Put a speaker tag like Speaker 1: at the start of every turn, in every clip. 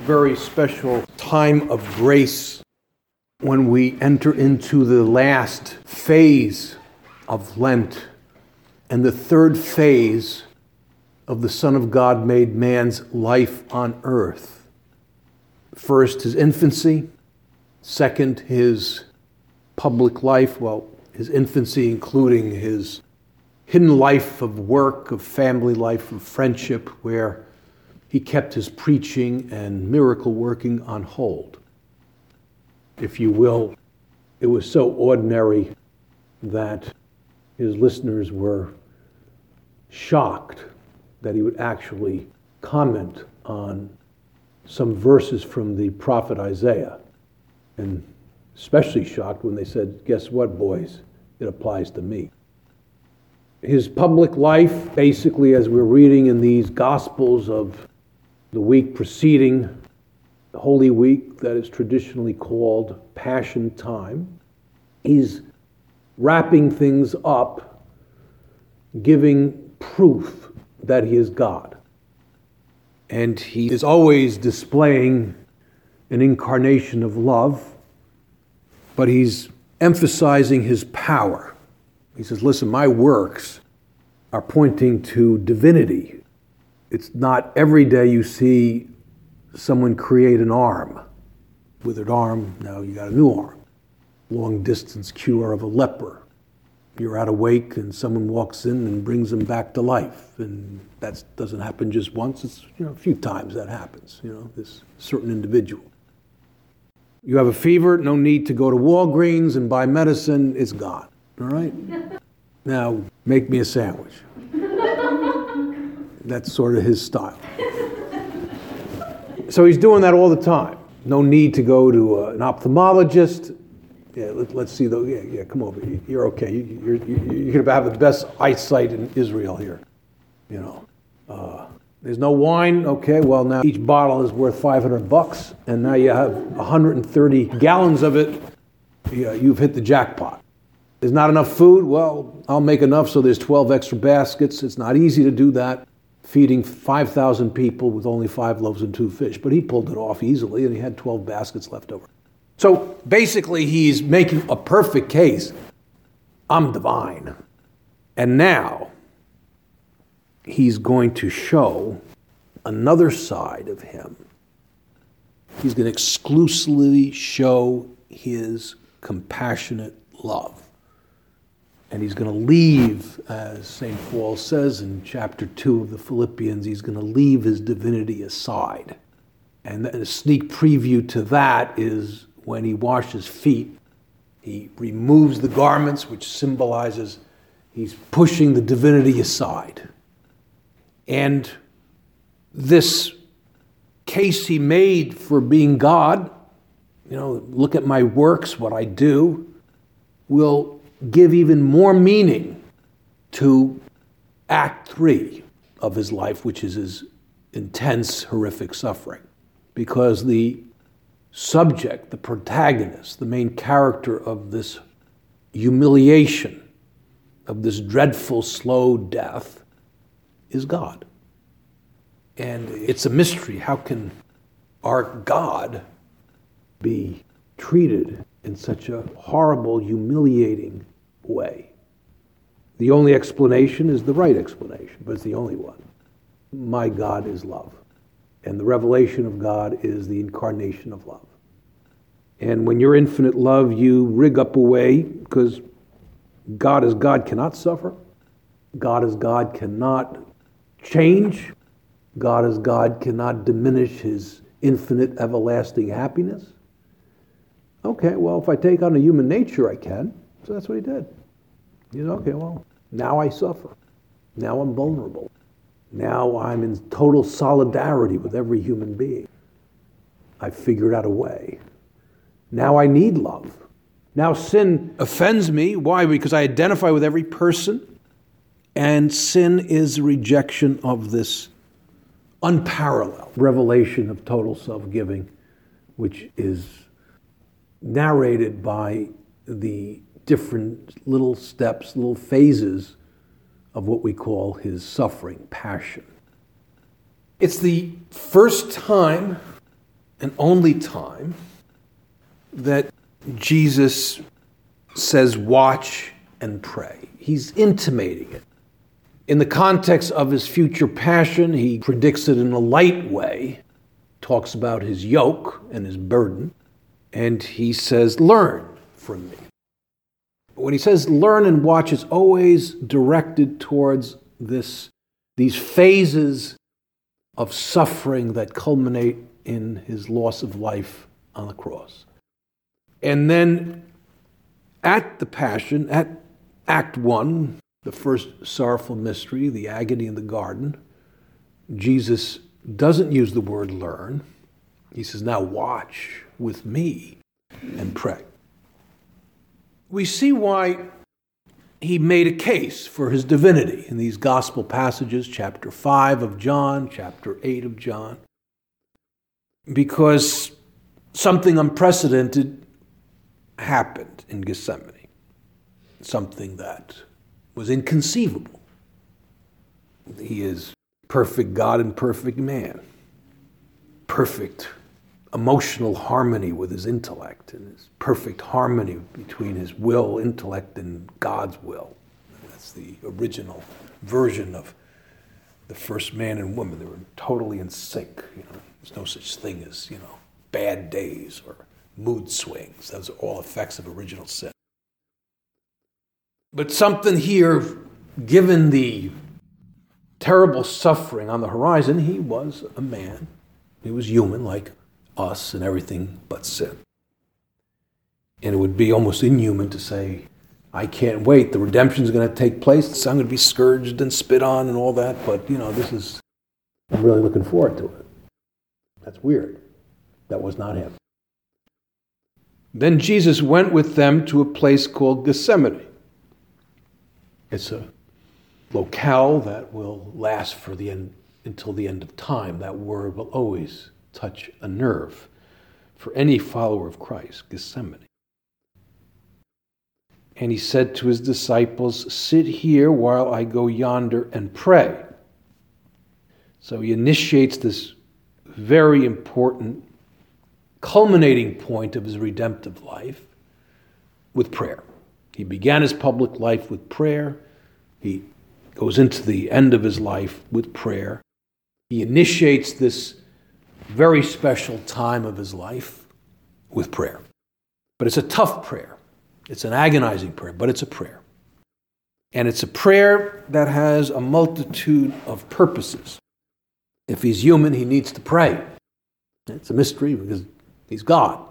Speaker 1: very special time of grace, when we enter into the last phase of Lent and the third phase of the Son of God made man's life on earth. First, his infancy. Second, his public life. Well, his infancy, including his hidden life of work, of family life, of friendship, where he kept his preaching and miracle working on hold. If you will, it was so ordinary that his listeners were shocked that he would actually comment on some verses from the prophet Isaiah. And especially shocked when they said, Guess what, boys? It applies to me. His public life, basically, as we're reading in these Gospels of the week preceding Holy Week, that is traditionally called Passion Time, he's wrapping things up, giving proof that he is God. And he is always displaying an incarnation of love, but he's emphasizing his power. He says, Listen, my works are pointing to divinity. It's not every day you see someone create an arm. Withered arm, now you got a new arm. Long distance cure of a leper you're out awake and someone walks in and brings them back to life. And that doesn't happen just once, it's you know, a few times that happens, you know, this certain individual. You have a fever, no need to go to Walgreens and buy medicine, it's gone. All right? now, make me a sandwich. That's sort of his style. So he's doing that all the time. No need to go to uh, an ophthalmologist yeah, let, us see the, yeah, yeah, come over. You're okay. You, you're, you're going to have the best eyesight in Israel here, you know. Uh, there's no wine. Okay, well, now each bottle is worth 500 bucks, and now you have 130 gallons of it. Yeah, you've hit the jackpot. There's not enough food. Well, I'll make enough so there's 12 extra baskets. It's not easy to do that, feeding 5,000 people with only five loaves and two fish. But he pulled it off easily, and he had 12 baskets left over. So basically, he's making a perfect case. I'm divine. And now he's going to show another side of him. He's going to exclusively show his compassionate love. And he's going to leave, as St. Paul says in chapter 2 of the Philippians, he's going to leave his divinity aside. And a sneak preview to that is when he washes feet, he removes the garments, which symbolizes he's pushing the divinity aside. And this case he made for being God, you know, look at my works, what I do, will give even more meaning to Act Three of his life, which is his intense, horrific suffering. Because the subject, the protagonist, the main character of this humiliation, of this dreadful, slow death, is God. And it's a mystery. How can our God be treated in such a horrible, humiliating way? The only explanation is the right explanation, but it's the only one. My God is love. And the revelation of God is the incarnation of love. And when you're infinite love, you rig up a way because God as God cannot suffer. God as God cannot change. God as God cannot diminish his infinite everlasting happiness. Okay, well, if I take on a human nature, I can. So that's what he did. He said, okay, well, now I suffer. Now I'm vulnerable. Now I'm in total solidarity with every human being. I figured out a way. Now I need love. Now sin offends me. Why? Because I identify with every person. And sin is rejection of this unparalleled revelation of total self giving, which is narrated by the different little steps, little phases of what we call his suffering, passion. It's the first time and only time that Jesus says, watch and pray. He's intimating it. In the context of his future passion, he predicts it in a light way, talks about his yoke and his burden, and he says, Learn from me. When he says learn and watch, it's always directed towards this, these phases of suffering that culminate in his loss of life on the cross. And then at the Passion, at Act 1, the first sorrowful mystery, the agony in the garden, Jesus doesn't use the word learn. He says, Now watch with me and pray. We see why he made a case for his divinity in these gospel passages, chapter 5 of John, chapter 8 of John, because something unprecedented happened in Gethsemane, something that was inconceivable. He is perfect God and perfect man, perfect emotional harmony with his intellect, and his perfect harmony between his will, intellect, and God's will. That's the original version of the first man and woman. They were totally in sync. You know, there's no such thing as you know bad days or mood swings. Those are all effects of original sin. But something here, given the terrible suffering on the horizon, he was a man. He was human like us and everything but sin. And it would be almost inhuman to say, I can't wait. The redemption is going to take place. I'm going to be scourged and spit on and all that. But, you know, this is, I'm really looking forward to it. That's weird. That was not him. Then Jesus went with them to a place called Gethsemane. It's a locale that will last for the end until the end of time. That word will always touch a nerve for any follower of Christ, Gethsemane. And he said to his disciples, Sit here while I go yonder and pray. So he initiates this very important culminating point of his redemptive life with prayer. He began his public life with prayer. He goes into the end of his life with prayer. He initiates this very special time of his life with prayer. But it's a tough prayer. It's an agonizing prayer, but it's a prayer. And it's a prayer that has a multitude of purposes. If he's human, he needs to pray. It's a mystery because he's God.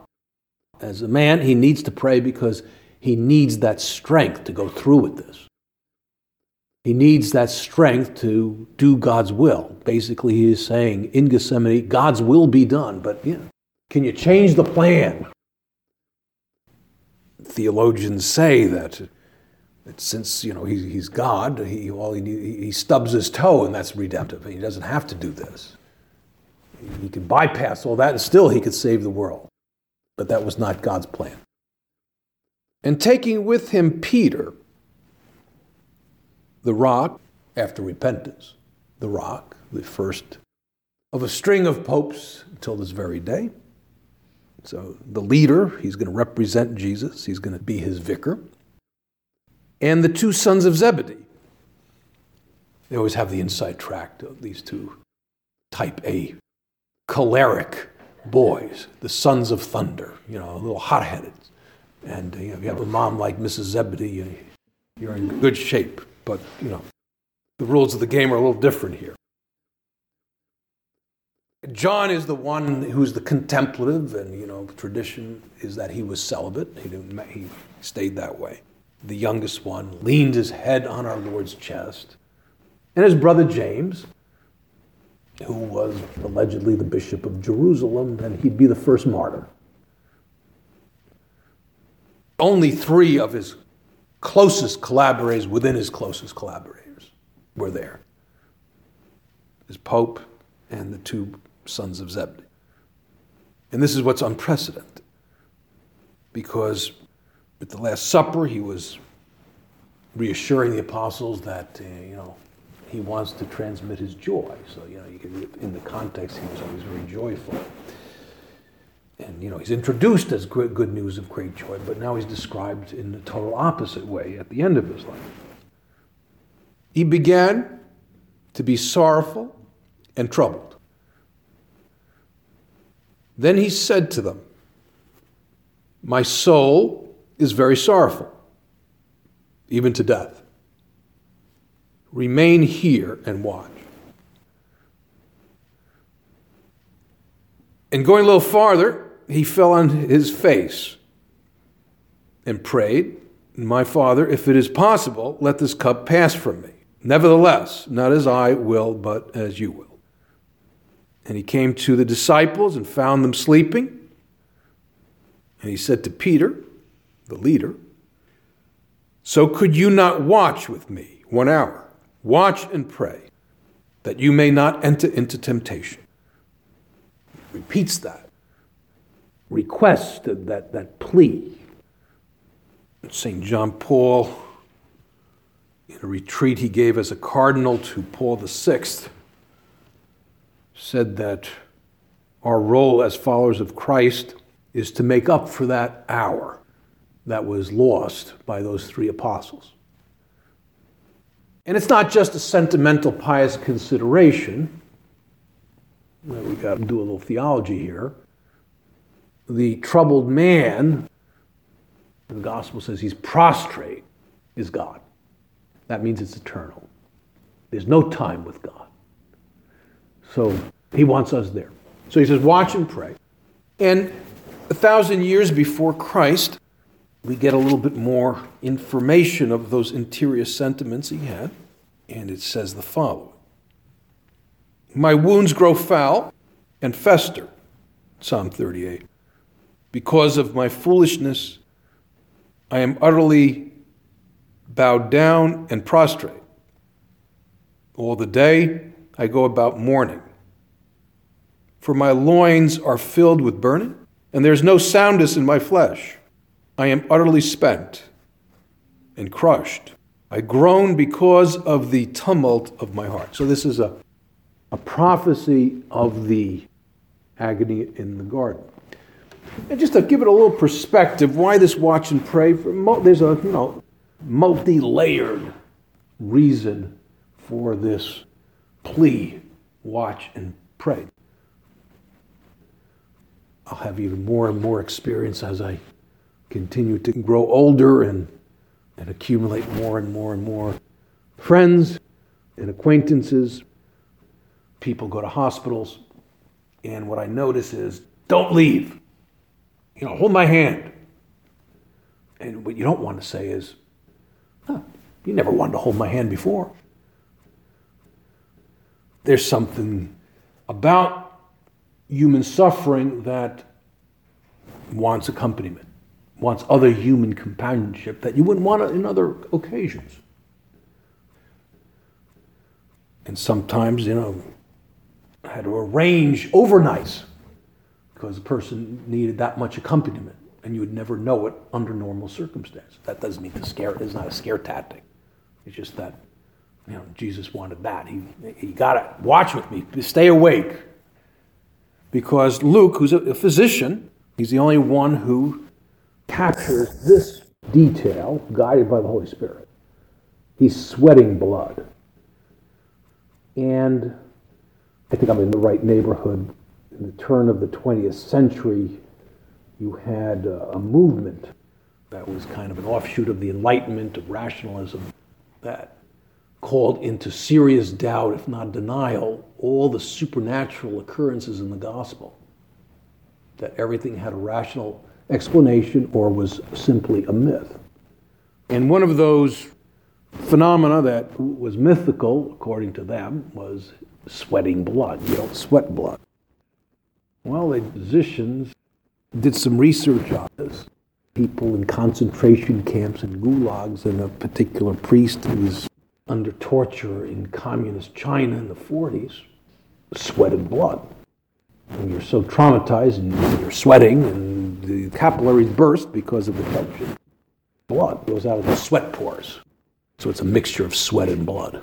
Speaker 1: As a man, he needs to pray because he needs that strength to go through with this. He needs that strength to do God's will. Basically, he is saying in Gethsemane, God's will be done, but yeah, can you change the plan? Theologians say that, that since you know he, he's God, he, all he, he stubs his toe, and that's redemptive. He doesn't have to do this. He could bypass all that, and still he could save the world. But that was not God's plan. And taking with him Peter, the rock, after repentance, the rock, the first of a string of popes until this very day. So the leader, he's going to represent Jesus, he's going to be his vicar. And the two sons of Zebedee. They always have the inside track of these two type A choleric boys, the sons of thunder, you know, a little hot headed. And you know, if you have a mom like Mrs. Zebedee, you're in good shape. But, you know, the rules of the game are a little different here. John is the one who's the contemplative, and, you know, tradition is that he was celibate. He, didn't, he stayed that way. The youngest one leaned his head on our Lord's chest. And his brother James, who was allegedly the Bishop of Jerusalem, and he'd be the first martyr. Only three of his closest collaborators within his closest collaborators were there his Pope and the two sons of Zebedee. And this is what's unprecedented because at the Last Supper, he was reassuring the apostles that, uh, you know, he wants to transmit his joy. So, you know, you can, in the context, he was always very joyful. And, you know, he's introduced as great, good news of great joy, but now he's described in the total opposite way at the end of his life. He began to be sorrowful and troubled. Then he said to them, My soul is very sorrowful, even to death. Remain here and watch. And going a little farther, he fell on his face and prayed, My Father, if it is possible, let this cup pass from me. Nevertheless, not as I will, but as you will. And he came to the disciples and found them sleeping. And he said to Peter, the leader, So could you not watch with me one hour? Watch and pray, that you may not enter into temptation. He repeats that, request that, that plea. St. John Paul, in a retreat he gave as a cardinal to Paul VI, said that our role as followers of Christ is to make up for that hour that was lost by those three apostles. And it's not just a sentimental, pious consideration. We've got to do a little theology here. The troubled man, the gospel says he's prostrate, is God. That means it's eternal. There's no time with God. So he wants us there. So he says, watch and pray. And a thousand years before Christ, we get a little bit more information of those interior sentiments he had. And it says the following My wounds grow foul and fester, Psalm 38. Because of my foolishness, I am utterly bowed down and prostrate. All the day I go about mourning. For my loins are filled with burning, and there is no soundness in my flesh. I am utterly spent and crushed. I groan because of the tumult of my heart. So, this is a, a prophecy of the agony in the garden. And just to give it a little perspective, why this watch and pray? There's a you know multi-layered reason for this plea, watch and pray. I'll have even more and more experience as I continue to grow older and, and accumulate more and more and more friends and acquaintances. People go to hospitals, and what I notice is don't leave. You know, hold my hand. And what you don't want to say is, huh, you never wanted to hold my hand before. There's something about human suffering that wants accompaniment, wants other human companionship that you wouldn't want in other occasions. And sometimes, you know, I had to arrange overnights because the person needed that much accompaniment, and you would never know it under normal circumstances. That doesn't mean to scare; it's not a scare tactic. It's just that you know, Jesus wanted that. He, he got to watch with me, stay awake. Because Luke, who's a physician, he's the only one who captures this detail guided by the Holy Spirit. He's sweating blood. And I think I'm in the right neighborhood. In the turn of the 20th century, you had uh, a movement that was kind of an offshoot of the Enlightenment, of rationalism, that called into serious doubt, if not denial, all the supernatural occurrences in the gospel. That everything had a rational explanation or was simply a myth. And one of those phenomena that was mythical, according to them, was sweating blood. You don't sweat blood. Well, the physicians did some research on this. People in concentration camps and gulags, and a particular priest who was under torture in communist China in the 40s sweated blood. And you're so traumatized and you're sweating, and the capillaries burst because of the tension. Blood goes out of the sweat pores. So it's a mixture of sweat and blood. You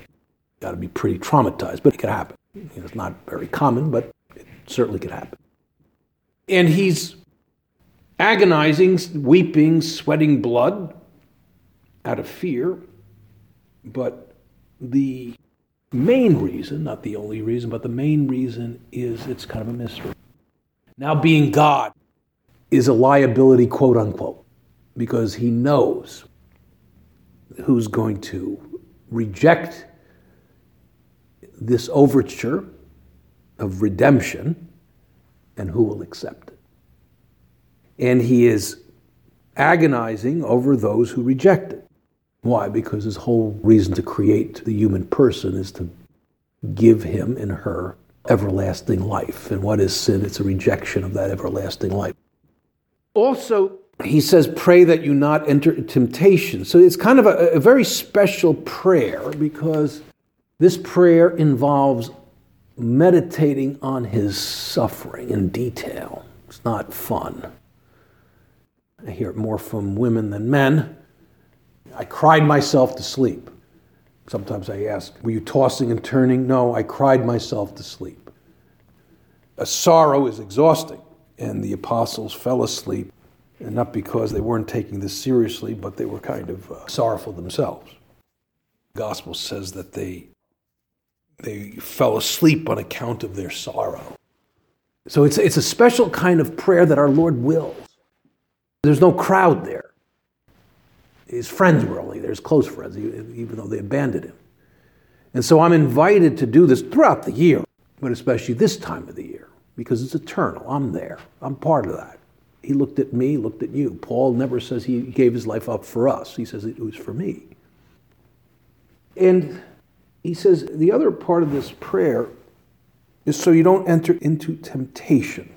Speaker 1: Got to be pretty traumatized, but it could happen. You know, it's not very common, but it certainly could happen. And he's agonizing, weeping, sweating blood out of fear. But the main reason, not the only reason, but the main reason is it's kind of a mystery. Now, being God is a liability, quote unquote, because he knows who's going to reject this overture of redemption and who will accept it. And he is agonizing over those who reject it. Why? Because his whole reason to create the human person is to give him and her everlasting life. And what is sin? It's a rejection of that everlasting life. Also, he says, Pray that you not enter temptation. So it's kind of a, a very special prayer because this prayer involves meditating on his suffering in detail. It's not fun. I hear it more from women than men. I cried myself to sleep. Sometimes I ask, Were you tossing and turning? No, I cried myself to sleep. A sorrow is exhausting, and the apostles fell asleep, and not because they weren't taking this seriously, but they were kind of uh, sorrowful themselves. The gospel says that they they fell asleep on account of their sorrow. So it's, it's a special kind of prayer that our Lord wills. There's no crowd there. His friends were only there, his close friends, even though they abandoned him. And so I'm invited to do this throughout the year, but especially this time of the year, because it's eternal. I'm there, I'm part of that. He looked at me, looked at you. Paul never says he gave his life up for us, he says it was for me. And he says the other part of this prayer is so you don't enter into temptation.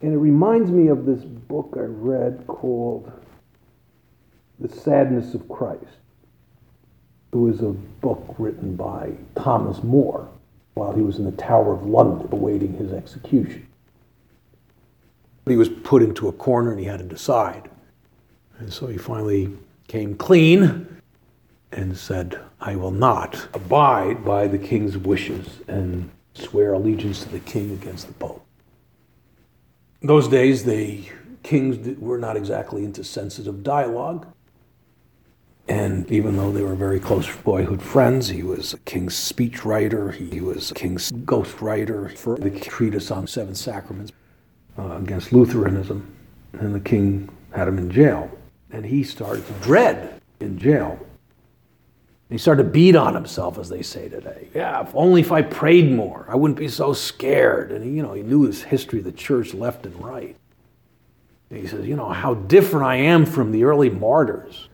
Speaker 1: And it reminds me of this book I read called The Sadness of Christ. It was a book written by Thomas More while he was in the Tower of London awaiting his execution. He was put into a corner and he had to decide. And so he finally came clean and said, I will not abide by the king's wishes and swear allegiance to the king against the pope. In those days, the kings were not exactly into sensitive dialogue. And even though they were very close boyhood friends, he was a king's speechwriter, he was a king's ghostwriter for the treatise on seven sacraments uh, against Lutheranism. And the king had him in jail. And he started to dread in jail he started to beat on himself, as they say today. Yeah, if only if I prayed more, I wouldn't be so scared. And he, you know, he knew his history of the church left and right. And he says, you know, how different I am from the early martyrs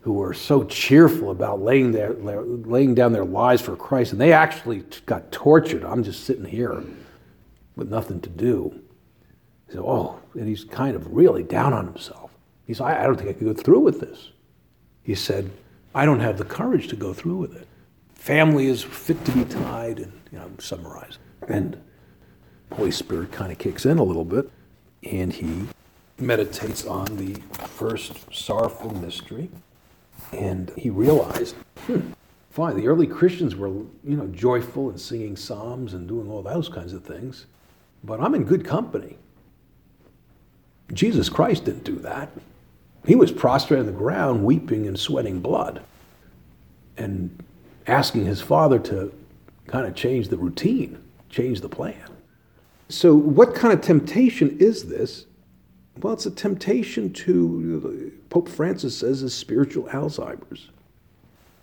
Speaker 1: who were so cheerful about laying, their, laying down their lives for Christ. And they actually got tortured. I'm just sitting here with nothing to do. He said, oh, and he's kind of really down on himself. He said, I don't think I could go through with this. He said, I don't have the courage to go through with it. Family is fit to be tied, and you know, summarize. And Holy Spirit kind of kicks in a little bit, and he meditates on the first sorrowful mystery, and he realized, hmm, fine, the early Christians were, you know, joyful and singing psalms and doing all those kinds of things, but I'm in good company. Jesus Christ didn't do that. He was prostrate on the ground, weeping and sweating blood, and asking his father to kind of change the routine, change the plan. So, what kind of temptation is this? Well, it's a temptation to, Pope Francis says, is spiritual Alzheimer's.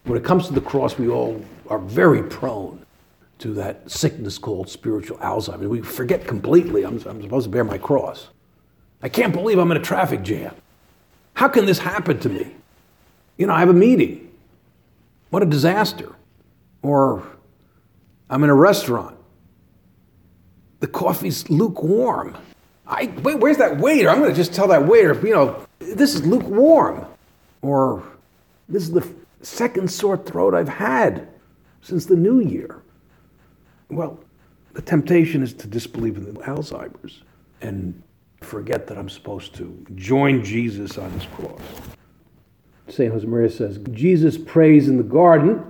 Speaker 1: When it comes to the cross, we all are very prone to that sickness called spiritual Alzheimer's. We forget completely I'm, I'm supposed to bear my cross. I can't believe I'm in a traffic jam. How can this happen to me? You know, I have a meeting. What a disaster. Or I'm in a restaurant. The coffee's lukewarm. I, wait, where's that waiter? I'm going to just tell that waiter, you know, this is lukewarm. Or this is the second sore throat I've had since the new year. Well, the temptation is to disbelieve in Alzheimer's and forget that I'm supposed to join Jesus on his cross. St. Josemaria says, Jesus prays in the garden,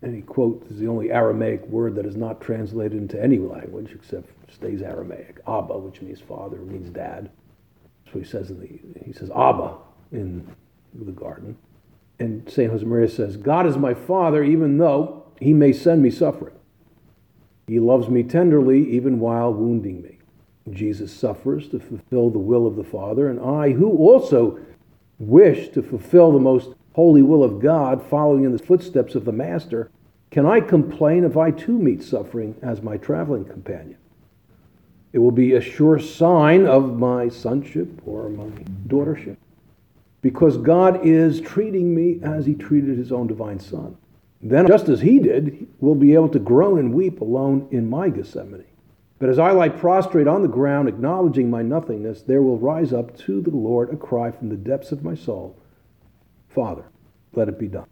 Speaker 1: and he quotes the only Aramaic word that is not translated into any language except stays Aramaic. Abba, which means father, means dad. So he says in the he says Abba in the garden. And St. Josemaria says, God is my father, even though he may send me suffering. He loves me tenderly, even while wounding me. Jesus suffers to fulfill the will of the Father, and I, who also wish to fulfill the most holy will of God, following in the footsteps of the Master, can I complain if I too meet suffering as my traveling companion? It will be a sure sign of my sonship or my daughtership, because God is treating me as He treated His own divine Son. Then, just as He did, we'll be able to groan and weep alone in my Gethsemane. But as I lie prostrate on the ground, acknowledging my nothingness, there will rise up to the Lord a cry from the depths of my soul Father, let it be done.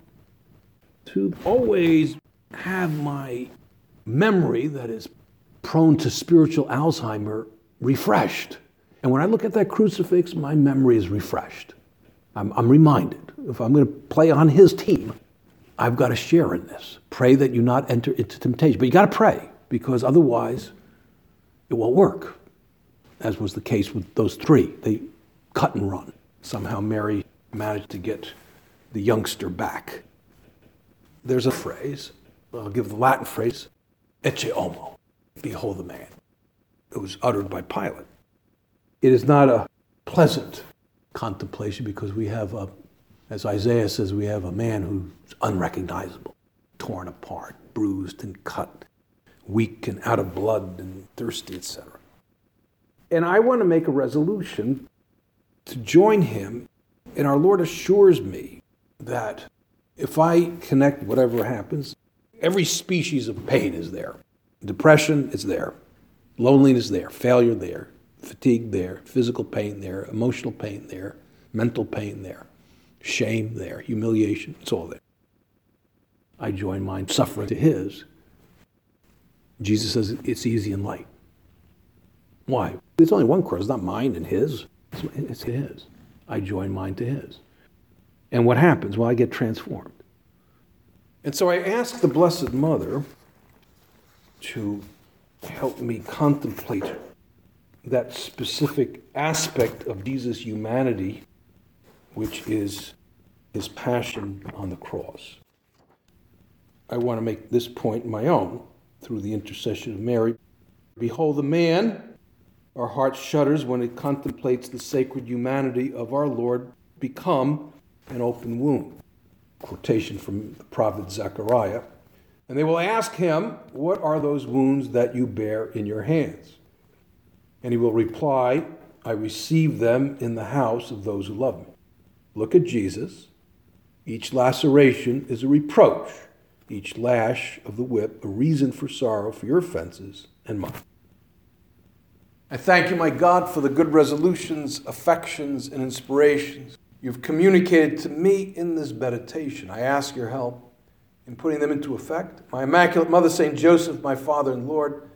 Speaker 1: To always have my memory that is prone to spiritual Alzheimer refreshed. And when I look at that crucifix, my memory is refreshed. I'm, I'm reminded if I'm going to play on his team, I've got to share in this. Pray that you not enter into temptation. But you got to pray because otherwise, it won't work, as was the case with those three. They cut and run. Somehow Mary managed to get the youngster back. There's a phrase, I'll give the Latin phrase, ecce homo, behold the man. It was uttered by Pilate. It is not a pleasant contemplation because we have, a, as Isaiah says, we have a man who's unrecognizable, torn apart, bruised and cut weak and out of blood and thirsty, etc. And I want to make a resolution to join him, and our Lord assures me that if I connect whatever happens, every species of pain is there. Depression is there, loneliness there, failure there, fatigue there, physical pain there, emotional pain there, mental pain there, shame there, humiliation, it's all there. I join mine suffering to his Jesus says it's easy and light. Why? It's only one cross, it's not mine and his. It's his. I join mine to his. And what happens? Well, I get transformed. And so I ask the Blessed Mother to help me contemplate that specific aspect of Jesus' humanity, which is his passion on the cross. I want to make this point my own through the intercession of Mary. Behold the man, our heart shudders when it contemplates the sacred humanity of our Lord become an open wound. Quotation from the prophet Zechariah. And they will ask him, What are those wounds that you bear in your hands? And he will reply, I receive them in the house of those who love me. Look at Jesus. Each laceration is a reproach each lash of the whip a reason for sorrow for your offenses and mine. I thank you, my God, for the good resolutions, affections, and inspirations you've communicated to me in this meditation. I ask your help in putting them into effect. My Immaculate Mother, St. Joseph, my Father and Lord,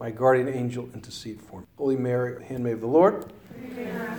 Speaker 1: my guardian angel, intercede for me. Holy Mary, handmaid of the Lord. Amen.